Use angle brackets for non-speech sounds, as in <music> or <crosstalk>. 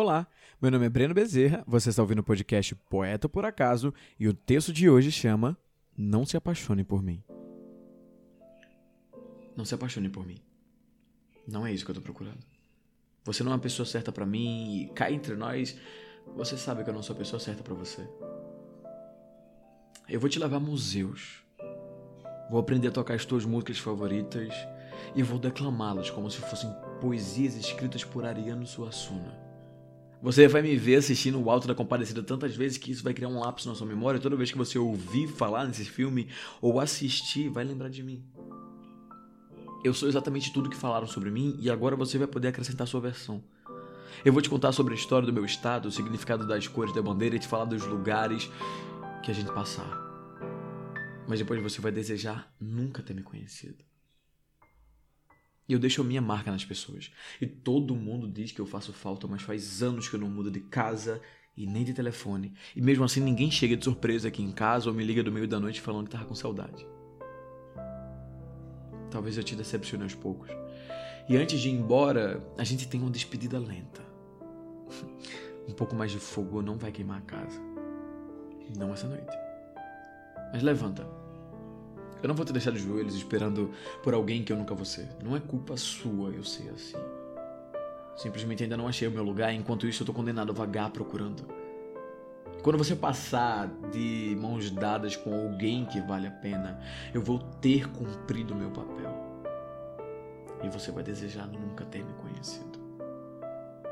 Olá, meu nome é Breno Bezerra, você está ouvindo o podcast Poeta por Acaso e o texto de hoje chama Não se apaixone por mim. Não se apaixone por mim. Não é isso que eu tô procurando. Você não é a pessoa certa para mim e cá entre nós, você sabe que eu não sou a pessoa certa para você. Eu vou te levar a museus. Vou aprender a tocar as tuas músicas favoritas e vou declamá-las como se fossem poesias escritas por Ariano Suassuna. Você vai me ver assistindo o Alto da Compadecida tantas vezes que isso vai criar um lapso na sua memória. Toda vez que você ouvir falar nesse filme ou assistir, vai lembrar de mim. Eu sou exatamente tudo que falaram sobre mim e agora você vai poder acrescentar sua versão. Eu vou te contar sobre a história do meu estado, o significado das cores da bandeira e te falar dos lugares que a gente passar. Mas depois você vai desejar nunca ter me conhecido. E eu deixo a minha marca nas pessoas. E todo mundo diz que eu faço falta, mas faz anos que eu não mudo de casa e nem de telefone. E mesmo assim ninguém chega de surpresa aqui em casa ou me liga do meio da noite falando que tava com saudade. Talvez eu te decepcione aos poucos. E antes de ir embora, a gente tem uma despedida lenta. <laughs> Um pouco mais de fogo não vai queimar a casa. Não essa noite. Mas levanta. Eu não vou te deixar de joelhos esperando por alguém que eu nunca vou ser. Não é culpa sua eu ser assim. Simplesmente ainda não achei o meu lugar, enquanto isso eu tô condenado a vagar procurando. Quando você passar de mãos dadas com alguém que vale a pena, eu vou ter cumprido meu papel. E você vai desejar nunca ter me conhecido.